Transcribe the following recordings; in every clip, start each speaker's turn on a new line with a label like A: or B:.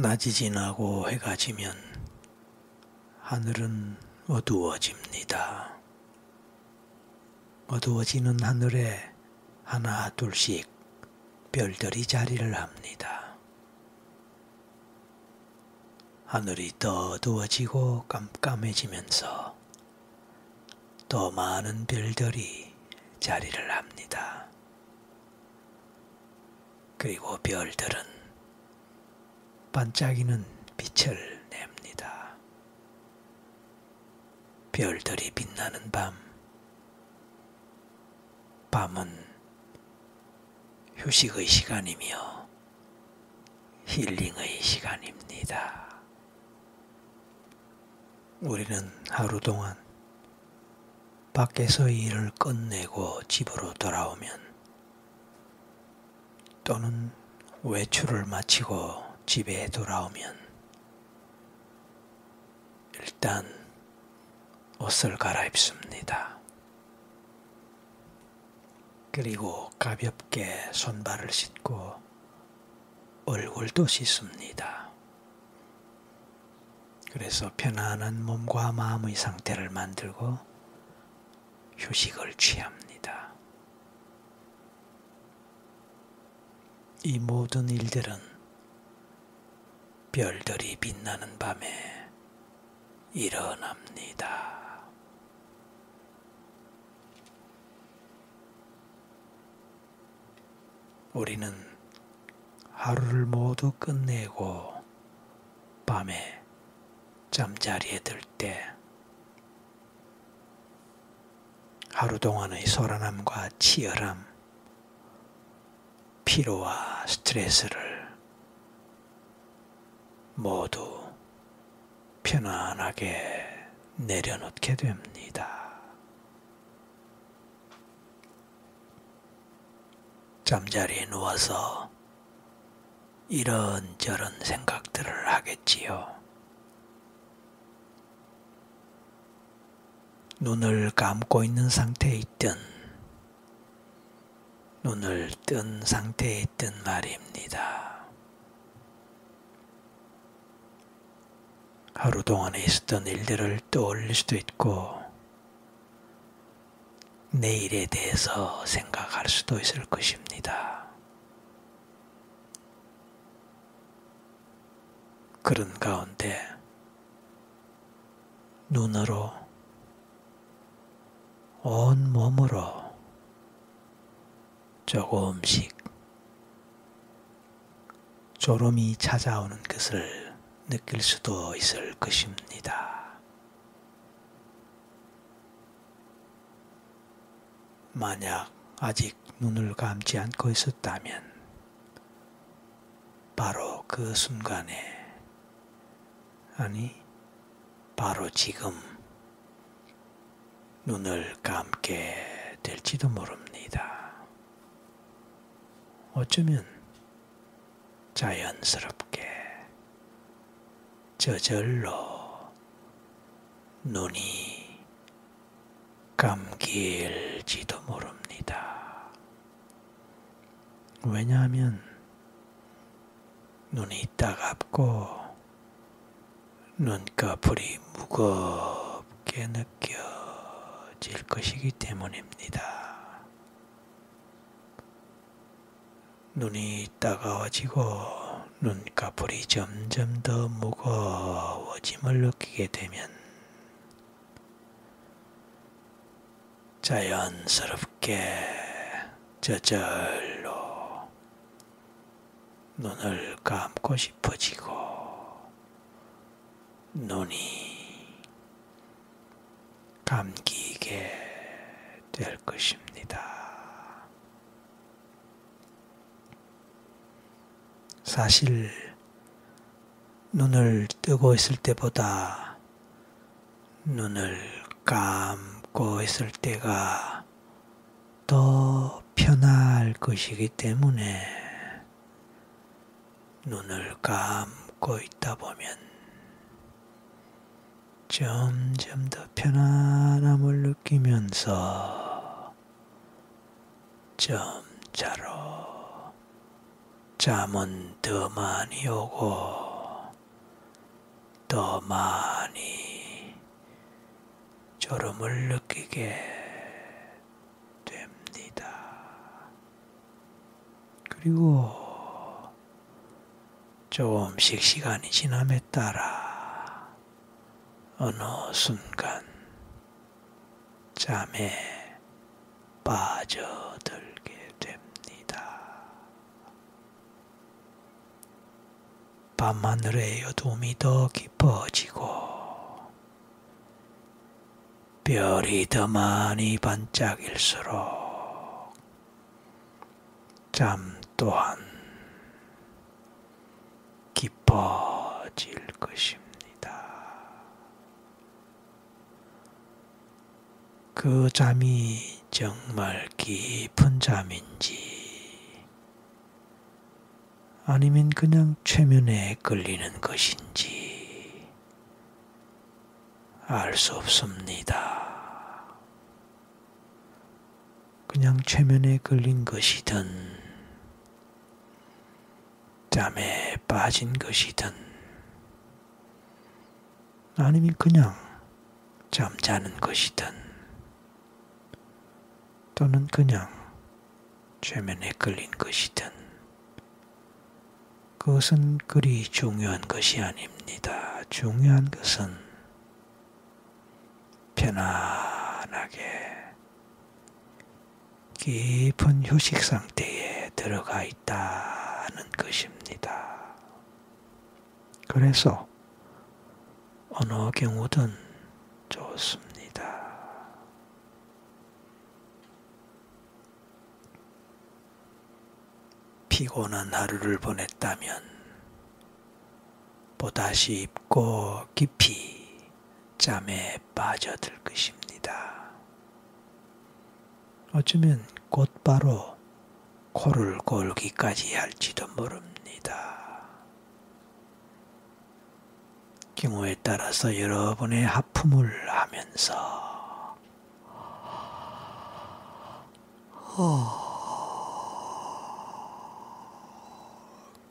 A: 낮이 지나고 해가 지면 하늘은 어두워집니다. 어두워지는 하늘에 하나 둘씩 별들이 자리를 합니다. 하늘이 더 어두워지고 깜깜해지면서 더 많은 별들이 자리를 합니다. 그리고 별들은 반짝이는 빛을 냅니다. 별들이 빛나는 밤, 밤은 휴식의 시간이며 힐링의 시간입니다. 우리는 하루 동안 밖에서 일을 끝내고 집으로 돌아오면 또는 외출을 마치고 집에 돌아오면 일단 옷을 갈아입습니다. 그리고 가볍게 손발을 씻고 얼굴도 씻습니다. 그래서 편안한 몸과 마음의 상태를 만들고 휴식을 취합니다. 이 모든 일들은 별들이 빛나는 밤에 일어납니다. 우리는 하루를 모두 끝내고 밤에 잠자리에 들 때 하루 동안의 소란함과 치열함, 피로와 스트레스를 모두 편안하게 내려놓게 됩니다. 잠자리에 누워서 이런저런 생각들을 하겠지요. 눈을 감고 있는 상태에 있든 눈을 뜬 상태에 있든 말입니다. 하루 동안에 있었던 일들을 떠올릴 수도 있고 내일에 대해서 생각할 수도 있을 것입니다. 그런 가운데 눈으로 온 몸으로 조금씩 졸음이 찾아오는 것을 느낄 수도 있을 것입니다. 만약 아직 눈을 감지 않고 있었다면 바로 그 순간에 아니 바로 지금 눈을 감게 될지도 모릅니다. 어쩌면 자연스럽게 저절로 눈이 감길지도 모릅니다. 왜냐하면 눈이 따갑고 눈꺼풀이 무겁게 느껴 질 것이기 때문입니다. 눈이 따가워지고 눈꺼풀이 점점 더 무거워짐을 느끼게 되면 자연스럽게 저절로 눈을 감고 싶어지고 눈이 감기게 될 것입니다. 사실 눈을 뜨고 있을 때보다 눈을 감고 있을 때가 더 편할 것이기 때문에 눈을 감고 있다 보면 점점 더 편안함을 느끼면서 점차로 잠은 더 많이 오고 더 많이 졸음을 느끼게 됩니다. 그리고 조금씩 시간이 지남에 따라 어느 순간 잠에 빠져들게 됩니다. 밤하늘의 어둠이 더 깊어지고 별이 더 많이 반짝일수록 잠 또한 깊어질 것입니다. 그 잠이 정말 깊은 잠인지 아니면 그냥 최면에 걸리는 것인지 알 수 없습니다. 그냥 최면에 걸린 것이든 잠에 빠진 것이든 아니면 그냥 잠자는 것이든 또는 그냥 최면에 걸린 것이든 그것은 그리 중요한 것이 아닙니다. 중요한 것은 편안하게 깊은 휴식 상태에 들어가 있다는 것입니다. 그래서 어느 경우든 좋습니다. 피곤한 하루를 보냈다면 보다 쉽고 깊이 잠에 빠져들 것입니다. 어쩌면 곧바로 코를 골기까지 할지도 모릅니다. 경우에 따라서 여러분의 하품을 하면서 어...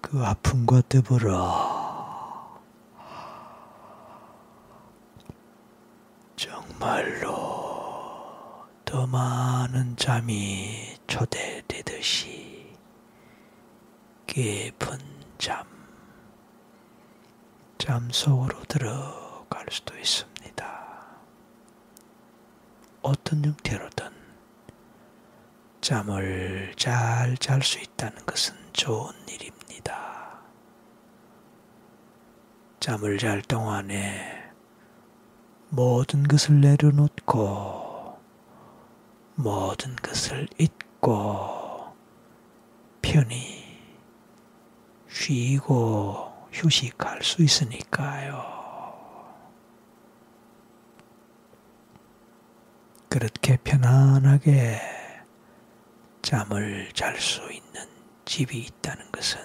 A: 그 아픔과 더불어 정말로 더 많은 잠이 초대되듯이 깊은 잠, 잠 속으로 들어갈 수도 있습니다. 어떤 형태로든 잠을 잘 잘 수 있다는 것은 좋은 일입니다. 잠을 잘 동안에 모든 것을 내려놓고 모든 것을 잊고 편히 쉬고 휴식할 수 있으니까요. 그렇게 편안하게 잠을 잘 수 있는 집이 있다는 것은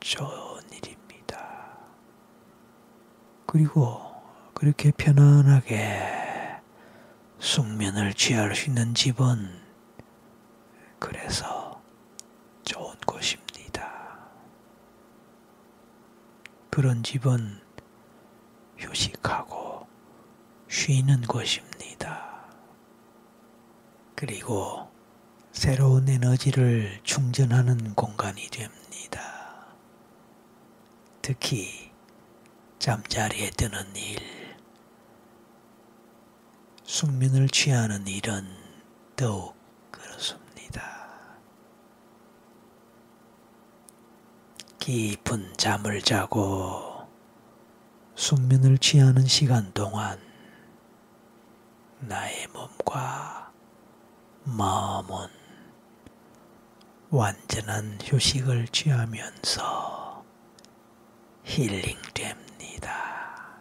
A: 좋은 일입니다. 그리고 그렇게 편안하게 숙면을 취할 수 있는 집은 그래서 좋은 곳입니다. 그런 집은 휴식하고 쉬는 곳입니다. 그리고 새로운 에너지를 충전하는 공간이 됩니다. 특히 잠자리에 드는 일, 숙면을 취하는 일은 더욱 그렇습니다. 깊은 잠을 자고 숙면을 취하는 시간 동안 나의 몸과 마음은 완전한 휴식을 취하면서 힐링됩 니다. 것입니다.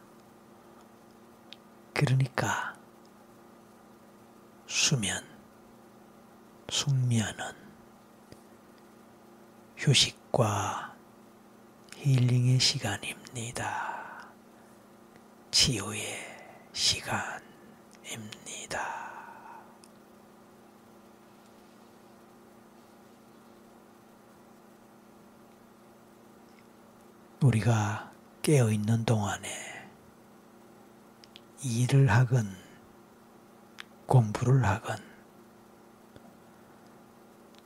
A: 그러니까 수면, 숙면은 휴식과 힐링의 시간입니다. 치유의 시간입니다. 우리가 깨어 있는 동안에 일을 하건 공부를 하건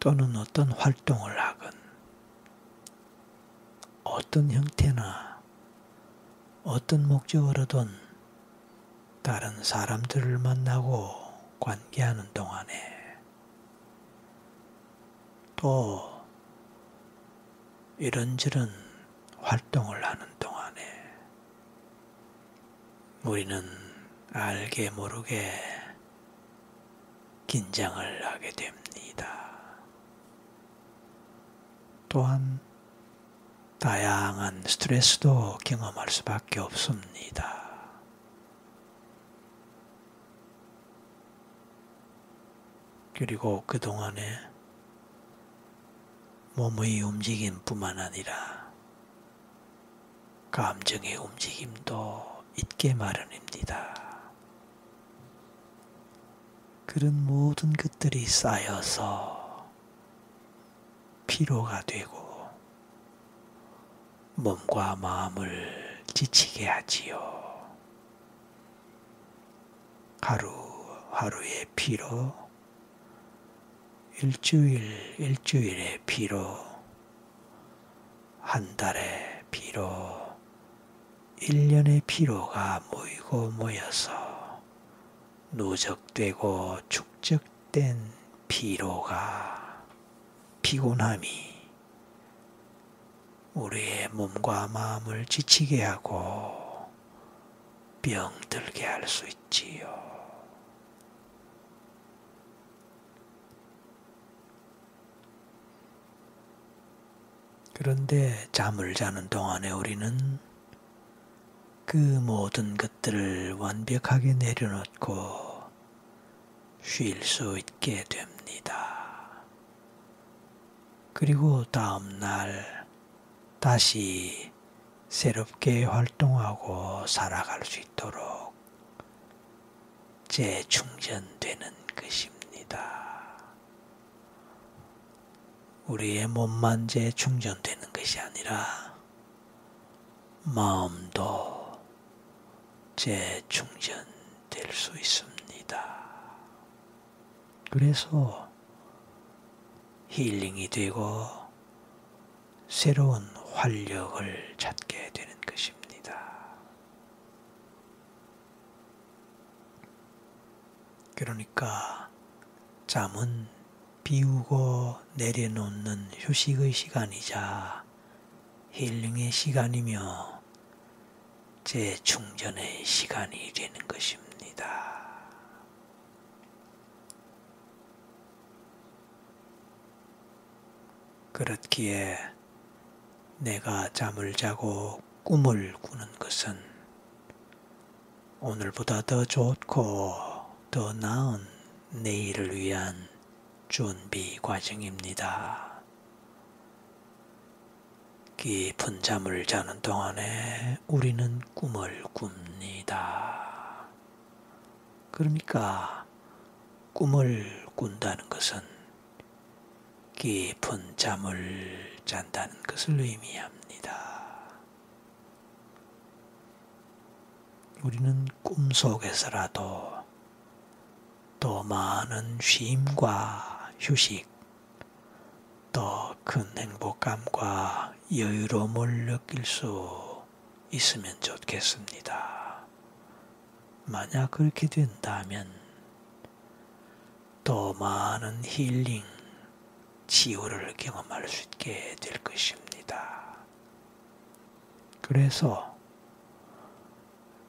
A: 또는 어떤 활동을 하건 어떤 형태나 어떤 목적으로든 다른 사람들을 만나고 관계하는 동안에 또 이런저런 활동을 하는 우리는 알게 모르게 긴장을 하게 됩니다. 또한 다양한 스트레스도 경험할 수밖에 없습니다. 그리고 그동안에 몸의 움직임뿐만 아니라 감정의 움직임도 있게 마련입니다. 그런 모든 것들이 쌓여서 피로가 되고 몸과 마음을 지치게 하지요. 하루 하루의 피로, 일주일 일주일의 피로, 한 달의 피로, 일년의 피로가 모이고 모여서 누적되고 축적된 피로가 피곤함이 우리의 몸과 마음을 지치게 하고 병들게 할 수 있지요. 그런데 잠을 자는 동안에 우리는 그 모든 것들을 완벽하게 내려놓고 쉴 수 있게 됩니다. 그리고 다음 날 다시 새롭게 활동하고 살아갈 수 있도록 재충전되는 것입니다. 우리의 몸만 재충전되는 것이 아니라 마음도 재충전될 수 있습니다. 그래서 힐링이 되고 새로운 활력을 찾게 되는 것입니다. 그러니까 잠은 비우고 내려놓는 휴식의 시간이자 힐링의 시간이며 재충전의 시간이 되는 것입니다. 그렇기에 내가 잠을 자고 꿈을 꾸는 것은 오늘보다 더 좋고 더 나은 내일을 위한 준비 과정입니다. 깊은 잠을 자는 동안에 우리는 꿈을 꿉니다. 그러니까 꿈을 꾼다는 것은 깊은 잠을 잔다는 것을 의미합니다. 우리는 꿈속에서라도 더 많은 쉼과 휴식, 더 큰 행복감과 여유로움을 느낄 수 있으면 좋겠습니다. 만약 그렇게 된다면 더 많은 힐링, 치유를 경험할 수 있게 될 것입니다. 그래서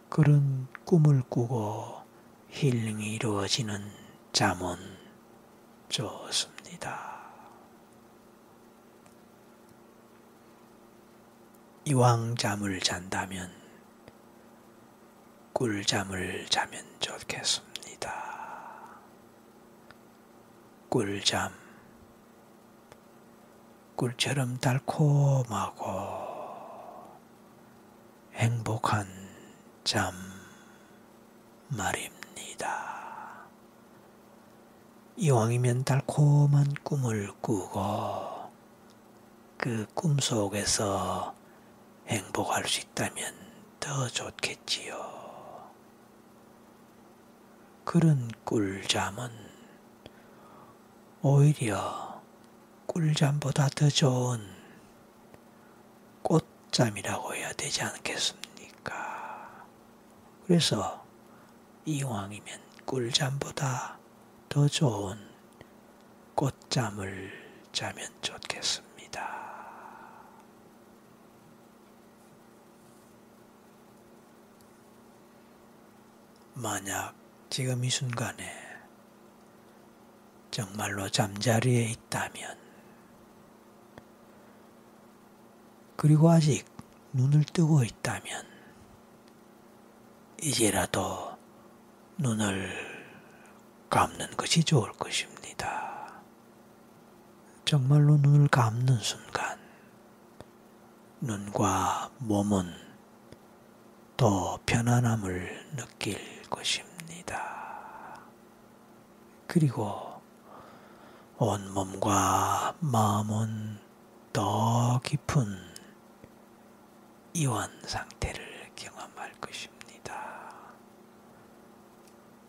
A: 그런 꿈을 꾸고 힐링이 이루어지는 잠은 좋습니다. 이왕 잠을 잔다면 꿀잠을 자면 좋겠습니다. 꿀잠 꿀처럼 달콤하고 행복한 잠 말입니다. 이왕이면 달콤한 꿈을 꾸고 그 꿈 속에서 행복할 수 있다면 더 좋겠지요. 그런 꿀잠은 오히려 꿀잠보다 더 좋은 꽃잠이라고 해야 되지 않겠습니까? 그래서 이왕이면 꿀잠보다 더 좋은 꽃잠을 자면 좋겠습니다. 만약 지금 이 순간에 정말로 잠자리에 있다면 그리고 아직 눈을 뜨고 있다면 이제라도 눈을 감는 것이 좋을 것입니다. 정말로 눈을 감는 순간 눈과 몸은 더 편안함을 느낄 것입니다. 그리고 온몸과 마음은 더 깊은 이완 상태를 경험할 것입니다.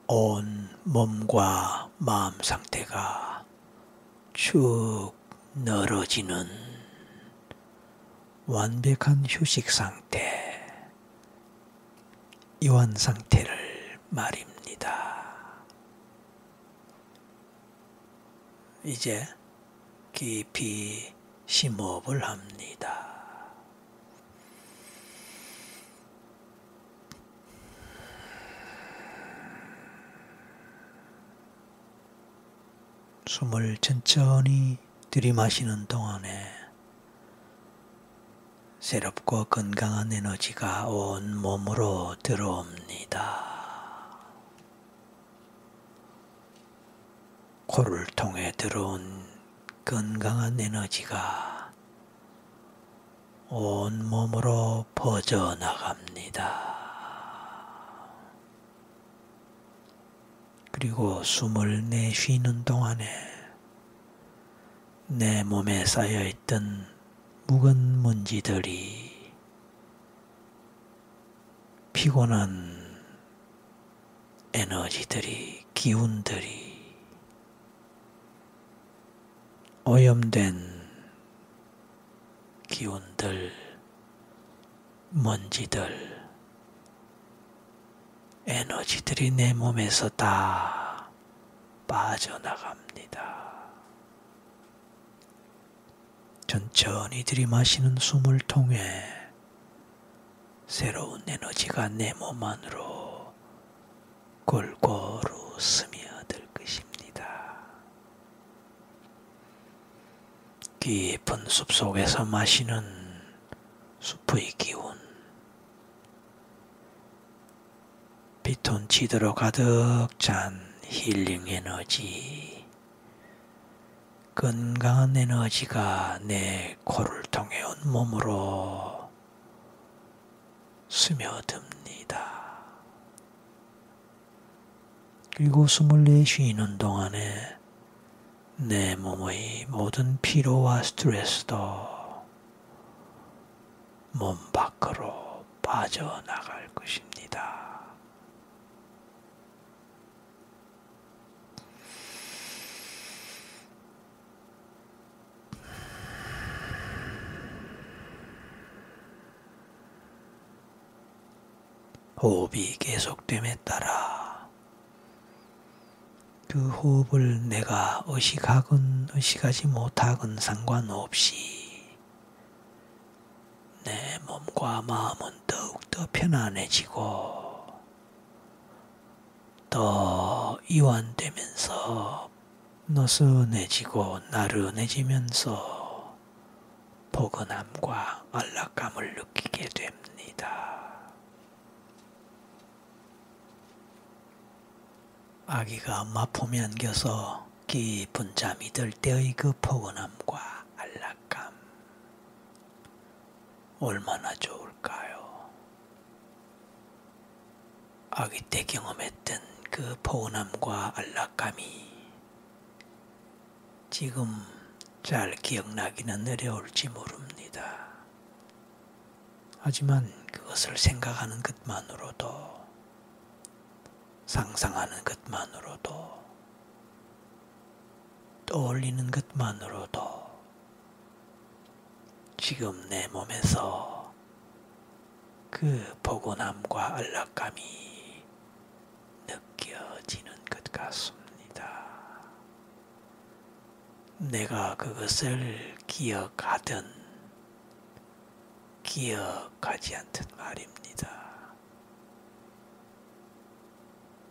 A: 온 몸과 마음 상태가 축 늘어지는 완벽한 휴식 상태, 이완 상태를 말입니다. 이제 깊이 심호흡을 합니다. 숨을 천천히 들이마시는 동안에 새롭고 건강한 에너지가 온 몸으로 들어옵니다. 코를 통해 들어온 건강한 에너지가 온 몸으로 퍼져나갑니다. 그리고 숨을 내쉬는 동안에 내 몸에 쌓여있던 묵은 먼지들이 피곤한 에너지들이 기운들이 오염된 기운들, 먼지들, 에너지들이 내 몸에서 다 빠져나갑니다. 천천히 들이마시는 숨을 통해 새로운 에너지가 내 몸 안으로 골고루 스며 깊은 숲 속에서 마시는 숲의 기운. 피톤치드로 가득 찬 힐링 에너지. 건강한 에너지가 내 코를 통해 온 몸으로 스며듭니다. 그리고 숨을 내쉬는 동안에 내 몸의 모든 피로와 스트레스도 몸 밖으로 빠져나갈 것입니다. 호흡이 계속됨에 따라 그 호흡을 내가 의식하건 의식하지 못하건 상관없이 내 몸과 마음은 더욱더 편안해지고 더 이완되면서 너슨해지고 나른해지면서 포근함과 안락감을 느끼게 됩니다. 아기가 엄마 품에 안겨서 깊은 잠이 들 때의 그 포근함과 안락감 얼마나 좋을까요? 아기 때 경험했던 그 포근함과 안락감이 지금 잘 기억나기는 어려울지 모릅니다. 하지만 그것을 생각하는 것만으로도 상상하는 것만으로도 떠올리는 것만으로도 지금 내 몸에서 그 포근함과 안락감이 느껴지는 것 같습니다. 내가 그것을 기억하든 기억하지 않든 말입니다.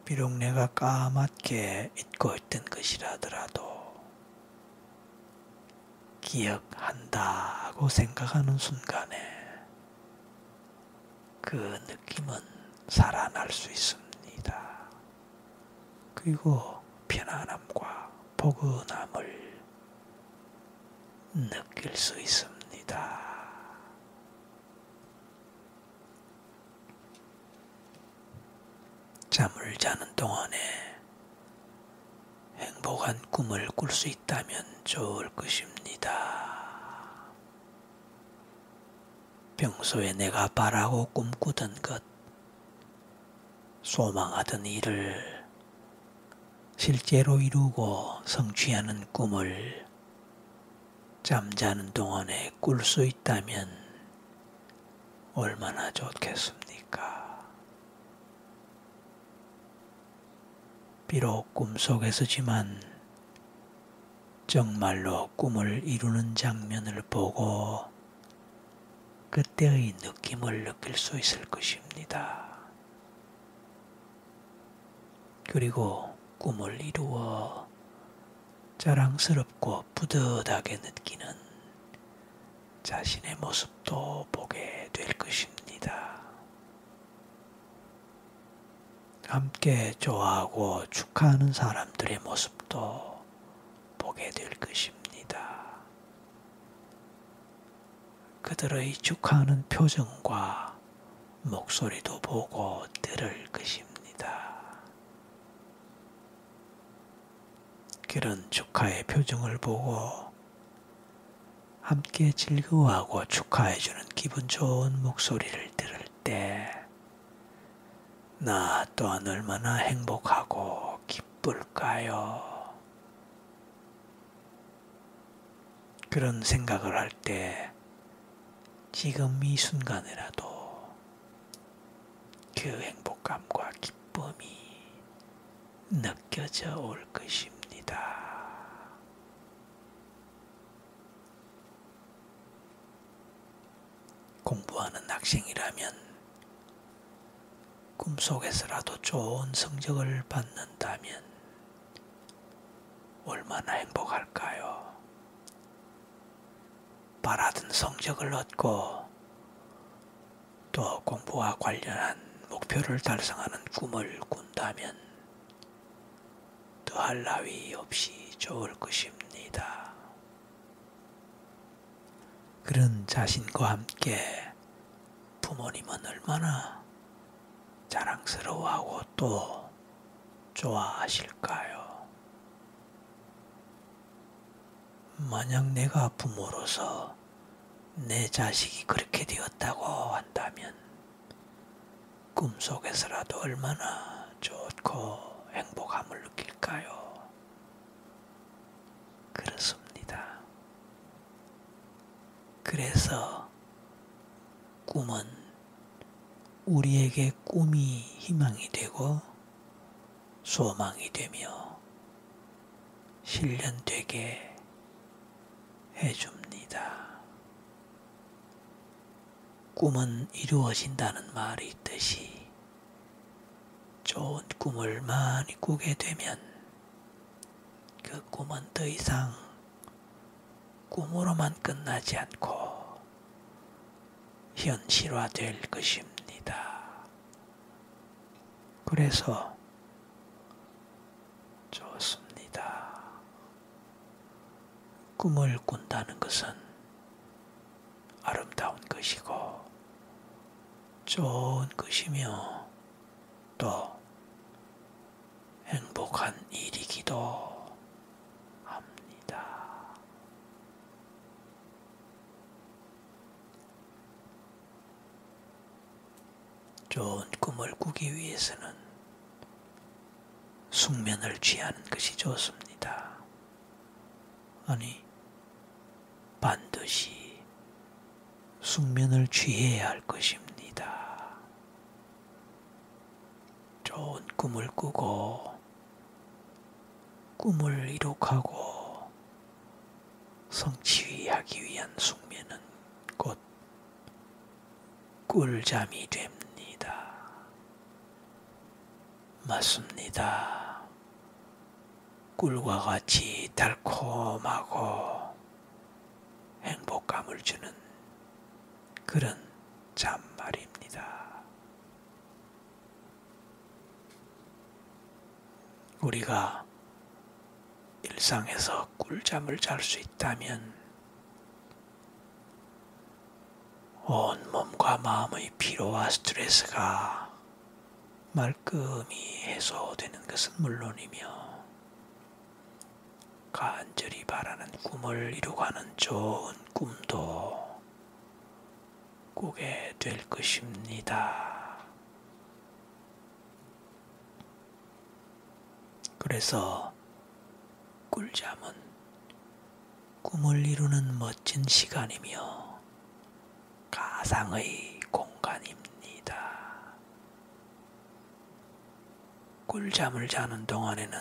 A: 비록 내가 까맣게 잊고 있던 것이라더라도 기억한다고 생각하는 순간에 그 느낌은 살아날 수 있습니다. 그리고 편안함과 포근함을 느낄 수 있습니다. 잠을 자는 동안에 행복한 꿈을 꿀 수 있다면 좋을 것입니다. 평소에 내가 바라고 꿈꾸던 것, 소망하던 일을 실제로 이루고 성취하는 꿈을 잠자는 동안에 꿀 수 있다면 얼마나 좋겠습니까? 비록 꿈속에서지만 정말로 꿈을 이루는 장면을 보고 그때의 느낌을 느낄 수 있을 것입니다. 그리고 꿈을 이루어 자랑스럽고 뿌듯하게 느끼는 자신의 모습도 보게 될 것입니다. 함께 좋아하고 축하하는 사람들의 모습도 보게 될 것입니다. 그들의 축하하는 표정과 목소리도 보고 들을 것입니다. 그런 축하의 표정을 보고 함께 즐거워하고 축하해주는 기분 좋은 목소리를 들을 때 나 또한 얼마나 행복하고 기쁠까요? 그런 생각을 할 때 지금 이 순간에라도 그 행복감과 기쁨이 느껴져 올 것입니다. 공부하는 학생이라면 꿈속에서라도 좋은 성적을 받는다면 얼마나 행복할까요? 바라던 성적을 얻고 또 공부와 관련한 목표를 달성하는 꿈을 꾼다면 더할 나위 없이 좋을 것입니다. 그런 자신과 함께 부모님은 얼마나 자랑스러워하고 또 좋아하실까요? 만약 내가 부모로서 내 자식이 그렇게 되었다고 한다면 꿈속에서라도 얼마나 좋고 행복함을 느낄까요? 그렇습니다. 그래서 꿈은 우리에게 꿈이 희망이 되고 소망이 되며 실현되게 해줍니다. 꿈은 이루어진다는 말이 있듯이 좋은 꿈을 많이 꾸게 되면 그 꿈은 더 이상 꿈으로만 끝나지 않고 현실화될 것입니다. 그래서 좋습니다. 꿈을 꾼다는 것은 아름다운 것이고 좋은 것이며 또 행복한 일이기도 좋은 꿈을 꾸기 위해서는 숙면을 취하는 것이 좋습니다. 아니, 반드시 숙면을 취해야 할 것입니다. 좋은 꿈을 꾸고 꿈을 이룩하고 성취하기 위한 숙면은 곧 꿀잠이 됩니다. 맞습니다. 꿀과 같이 달콤하고 행복감을 주는 그런 잠 말입니다. 우리가 일상에서 꿀잠을 잘 수 있다면 온 몸과 마음의 피로와 스트레스가 말끔히 해소되는 것은 물론이며 간절히 바라는 꿈을 이루가는 좋은 꿈도 꾸게 될 것입니다. 그래서 꿀잠은 꿈을 이루는 멋진 시간이며 가상의 공간입니다. 꿀잠을 자는 동안에는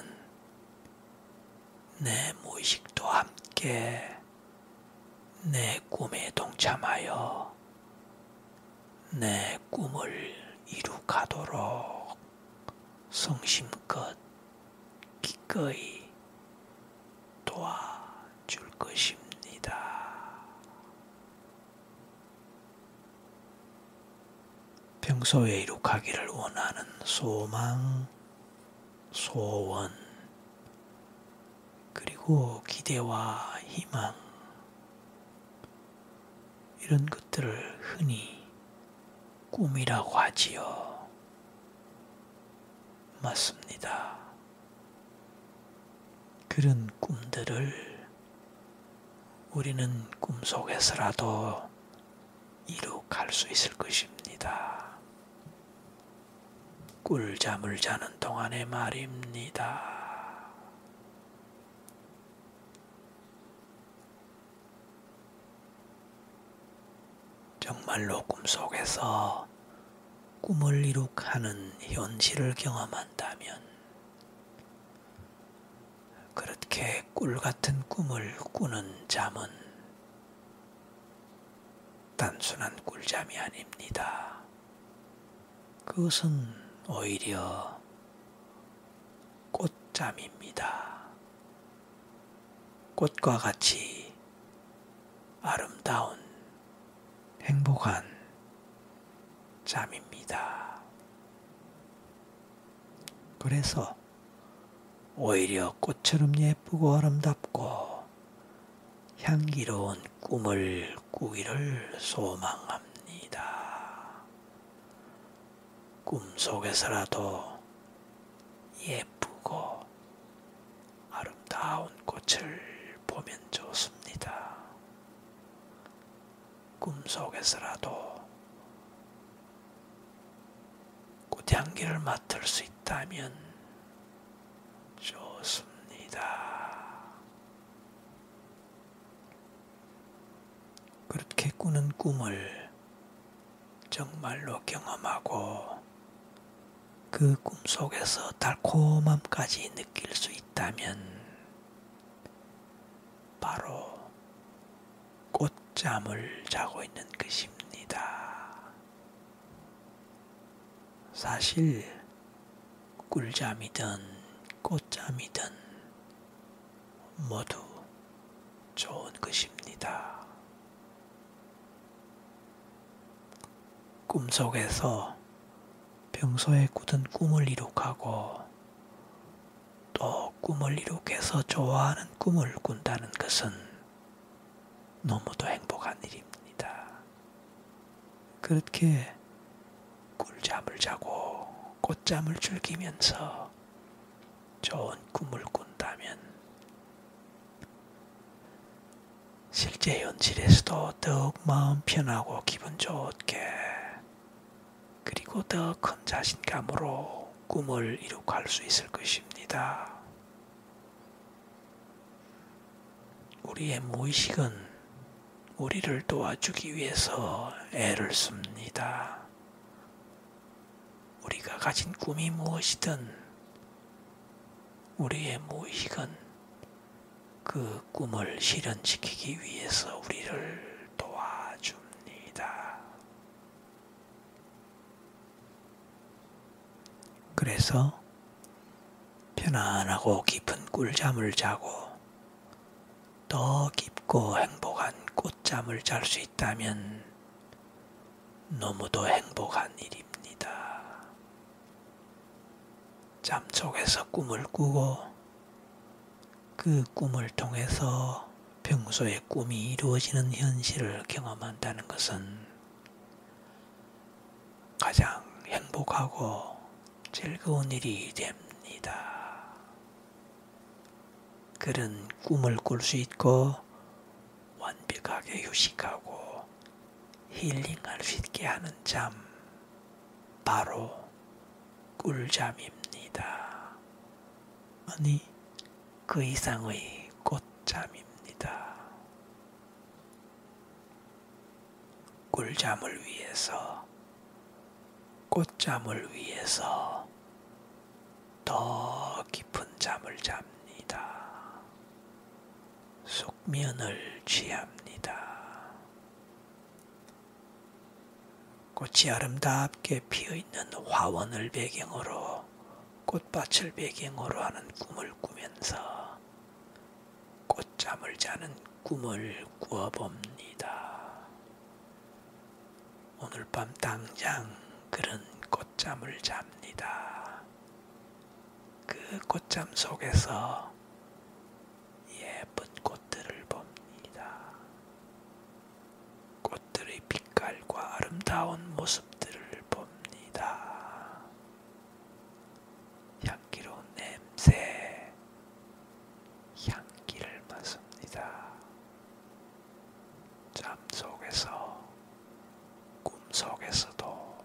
A: 내 무의식도 함께 내 꿈에 동참하여 내 꿈을 이룩하도록 성심껏 기꺼이 도와줄 것입니다. 평소에 이룩하기를 원하는 소망, 소원, 그리고 기대와 희망, 이런 것들을 흔히 꿈이라고 하지요. 맞습니다. 그런 꿈들을 우리는 꿈속에서라도 이룩할 수 있을 것입니다. 꿀잠을 자는 동안의 말입니다. 정말로 꿈속에서 꿈을 이룩하는 현실을 경험한다면 그렇게 꿀 같은 꿈을 꾸는 잠은 단순한 꿀잠이 아닙니다. 그것은 오히려 꽃잠입니다. 꽃과 같이 아름다운 행복한 잠입니다. 그래서 오히려 꽃처럼 예쁘고 아름답고 향기로운 꿈을 꾸기를 소망합니다. 꿈 속에서라도 예쁘고 아름다운 꽃을 보면 좋습니다. 꿈 속에서라도 꽃향기를 맡을 수 있다면 좋습니다. 그렇게 꾸는 꿈을 정말로 경험하고 그 꿈 속에서 달콤함까지 느낄 수 있다면 바로 꽃잠을 자고 있는 것입니다. 사실 꿀잠이든 꽃잠이든 모두 좋은 것입니다. 꿈속에서 평소에 꾸던 꿈을 이룩하고 또 꿈을 이룩해서 좋아하는 꿈을 꾼다는 것은 너무도 행복한 일입니다. 그렇게 꿀잠을 자고 꽃잠을 즐기면서 좋은 꿈을 꾼다면 실제 현실에서도 더욱 마음 편하고 기분 좋게 그리고 더 큰 자신감으로 꿈을 이룩할 수 있을 것입니다. 우리의 무의식은 우리를 도와주기 위해서 애를 씁니다. 우리가 가진 꿈이 무엇이든 우리의 무의식은 그 꿈을 실현시키기 위해서 우리를 도와줍니다. 그래서 편안하고 깊은 꿀잠을 자고 더 깊고 행복한 꽃잠을 잘 수 있다면 너무도 행복한 일입니다. 잠 속에서 꿈을 꾸고 그 꿈을 통해서 평소에 꿈이 이루어지는 현실을 경험한다는 것은 가장 행복하고 즐거운 일이 됩니다. 그런 꿈을 꿀 수 있고 완벽하게 휴식하고 힐링할 수 있게 하는 잠, 바로 꿀잠입니다. 아니, 그 이상의 꽃잠입니다. 꿀잠을 위해서, 꽃잠을 위해서 더 깊은 잠을 잡니다. 숙면을 취합니다. 꽃이 아름답게 피어 있는 화원을 배경으로 꽃밭을 배경으로 하는 꿈을 꾸면서 꽃잠을 자는 꿈을 꾸어봅니다. 오늘 밤 당장 그런 꽃잠을 잡니다. 그 꽃잠 속에서 예쁜 꽃들을 봅니다. 꽃들의 빛깔과 아름다운 모습들을 봅니다. 향기로운 냄새, 향기를 맡습니다. 잠 속에서, 꿈 속에서도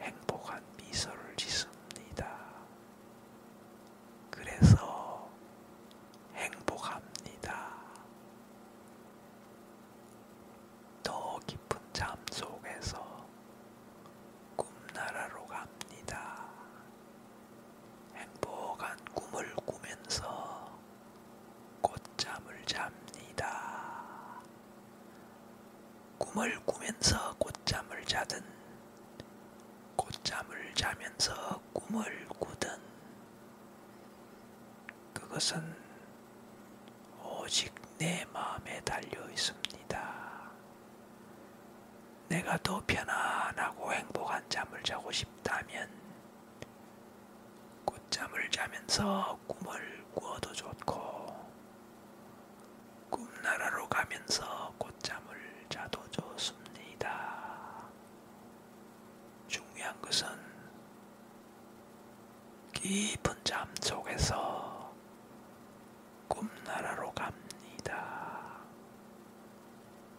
A: 행복한 미소를 짓습니다. 그래서 행복합니다. 더 깊은 잠 속에서 꿈나라로 갑니다. 행복한 꿈을 꾸면서 꽃잠을 잡니다. 꿈을 꾸면서 꽃잠을 자든 꽃잠을 자면서 꿈을 꾸든 그것은 오직 내 마음에 달려 있습니다. 내가 더 편안하고 행복한 잠을 자고 싶다면 꽃잠을 자면서 꿈을 꾸어도 좋고 꿈나라로 가면서 꽃잠을 자도 좋습니다. 중요한 것은 깊은 잠 속에서 꿈나라로 갑니다.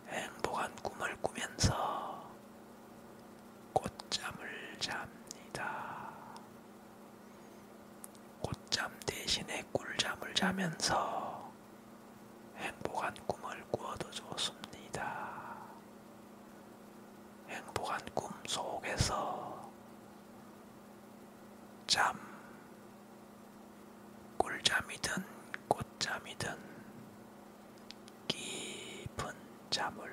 A: 행복한 꿈을 꾸면서 꽃잠을 잡니다. 꽃잠 대신에 꿀잠을 자면서 행복한 꿈을 꾸어도 좋습니다. 행복한 꿈 속에서 잠, 꿀잠이든 꽃잠이든 깊은 잠을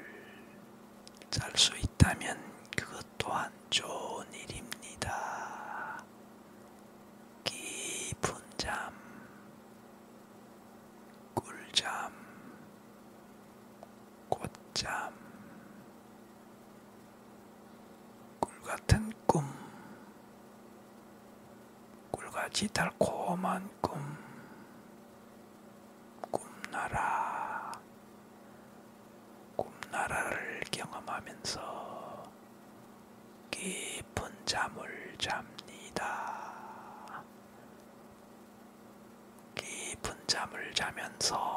A: 잘수 있다면 그것 또한 좋은 일입니다. 깊은 잠, 꿀잠, 꽃잠, 꿀 같은 꿈, 꿀같이 달콤한 꿈, 꿈나라, 꿈나라를 경험 하면서 깊은 잠을 잡니다. 깊은 잠을 자면서